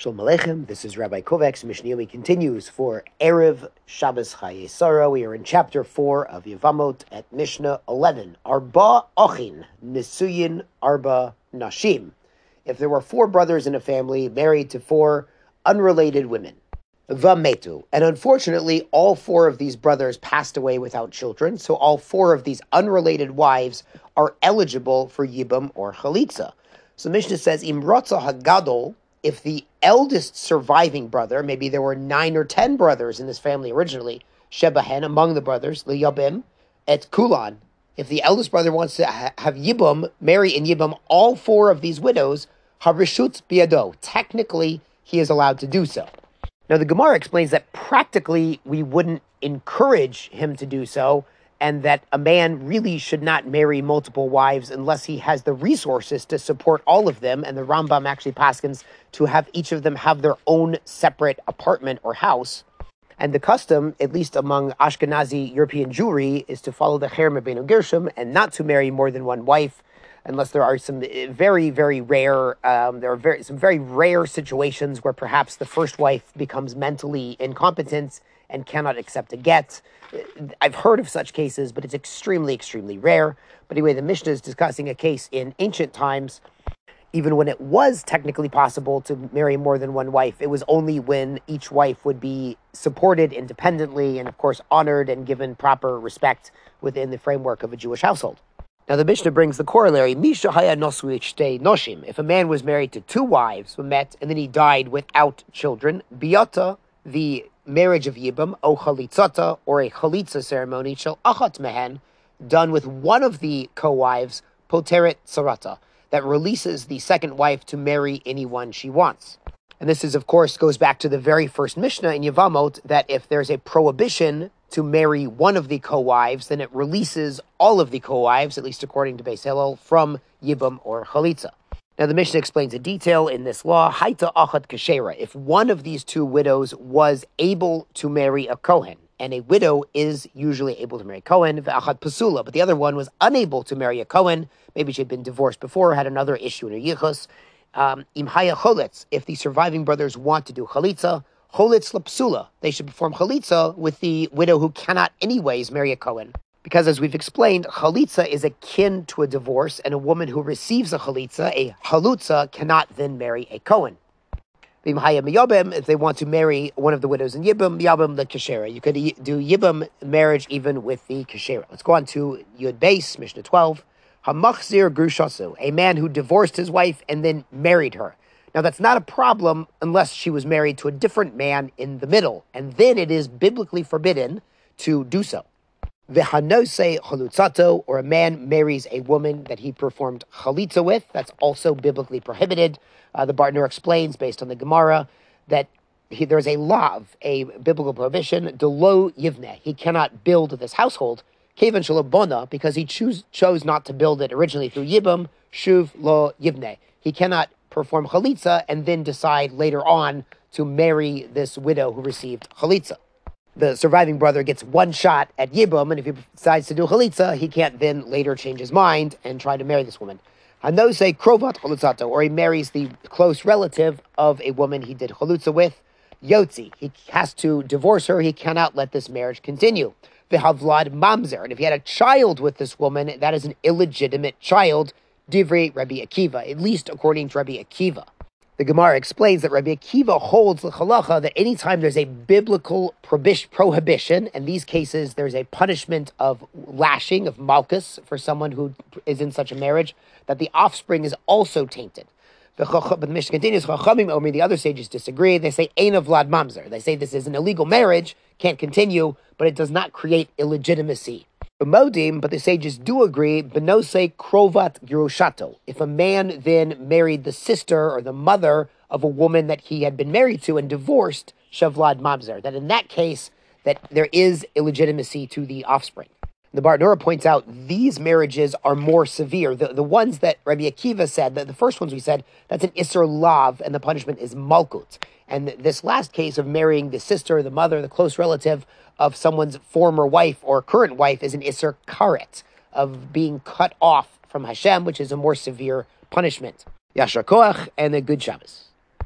Shalom Aleichem, this is Rabbi Kovacs. Mishnah Yomi continues for Erev Shabbos Chayei Sarah. We are in chapter 4 of Yevamot at Mishnah 11. Arba Ochin, Nisuyin Arba Nashim. If there were four brothers in a family married to four unrelated women. Vametu. And unfortunately, all four of these brothers passed away without children, so all four of these unrelated wives are eligible for Yibam or Chalitza. So Mishnah says, Imrotza Hagadol, if the eldest surviving brother, maybe there were nine or ten brothers in this family originally, Shebahen, among the brothers, Liyabim, et Kulan, if the eldest brother wants to ha- have Yibum, marry in Yibum all four of these widows, Harishut Biado, technically he is allowed to do so. Now the Gemara explains that practically we wouldn't encourage him to do so, and that a man really should not marry multiple wives unless he has the resources to support all of them. And the Rambam actually paskins to have each of them have their own separate apartment or house. And the custom, at least among Ashkenazi European Jewry, is to follow the Cherem Benu Gershom and not to marry more than one wife, unless there are some very, very rare, um, there are very, some very rare situations where perhaps the first wife becomes mentally incompetent and cannot accept a get. I've heard of such cases, but it's extremely, extremely rare. But anyway, the Mishnah is discussing a case in ancient times. Even when it was technically possible to marry more than one wife, it was only when each wife would be supported independently and, of course, honored and given proper respect within the framework of a Jewish household. Now, the Mishnah brings the corollary: Misha haya noshim. If a man was married to two wives, who met, and then he died without children, biata, the marriage of Yibam, o chalitzata, or a chalitza ceremony, shall achat mehen, done with one of the co-wives, poteret sarata, that releases the second wife to marry anyone she wants. And this is, of course, goes back to the very first Mishnah in Yevamot that if there's a prohibition to marry one of the co-wives, then it releases all of the co-wives, at least according to Beis Hillel, from Yibam or Chalitza. Now, the Mishnah explains a detail in this law. Haita achat kashera. If one of these two widows was able to marry a Kohen, and a widow is usually able to marry a Kohen, v'achat pasula, but the other one was unable to marry a Kohen, maybe she had been divorced before, had another issue in her yichus. Um, imhaya cholitz, if the surviving brothers want to do chalitza, cholitz lapsula, they should perform chalitza with the widow who cannot anyways marry a Kohen. Because as we've explained, chalitza is akin to a divorce, and a woman who receives a chalitza, a halutza, cannot then marry a Kohen. If they want to marry one of the widows in Yibam, Yabam the Kashera. You could do Yibam marriage even with the Kashera. Let's go on to Yud Beis, Mishnah 12. Hamachzir Grushasu, a man who divorced his wife and then married her. Now, that's not a problem unless she was married to a different man in the middle, and then it is biblically forbidden to do so. V'hanose chalutzato, or a man marries a woman that he performed chalitza with. That's also biblically prohibited. Uh, the Bartenura explains, based on the Gemara, that he, there's a law, a biblical prohibition, delo yivne. He cannot build this household, kevan shalabona, because he choose, chose not to build it originally through yibam, shuv lo yivne. He cannot perform chalitza and then decide later on to marry this widow who received chalitza the surviving brother gets one shot at Yibum, and if he decides to do Chalitza, he can't then later change his mind and try to marry this woman. And those say Krovat Chalutzato, or he marries the close relative of a woman he did Chalutza with. Yotzi, he has to divorce her, he cannot let this marriage continue. Vihavlad Mamzer, and if he had a child with this woman, that is an illegitimate child. Divri Rabbi Akiva, at least according to Rabbi Akiva. The Gemara explains that Rabbi Akiva holds the halacha that anytime there's a biblical prohibition, in these cases there's a punishment of lashing, of malchus, for someone who is in such a marriage, that the offspring is also tainted. But the Mishnah continues, the other sages disagree. They say, Ein of Vlad Mamzer. They say this is an illegal marriage, can't continue, but it does not create illegitimacy. Modim, but the sages do agree, benose krovat girushato. If a man then married the sister or the mother of a woman that he had been married to and divorced, shavlad mamzer, that in that case, that there is illegitimacy to the offspring. The Bartenura points out these marriages are more severe. The, the ones that Rabbi Akiva said, the, the first ones we said, that's an Isser Lav, and the punishment is Malkut. And this last case of marrying the sister, the mother, the close relative of someone's former wife or current wife is an Isser Karet, of being cut off from Hashem, which is a more severe punishment. Yashar Koach, and a good Shabbos.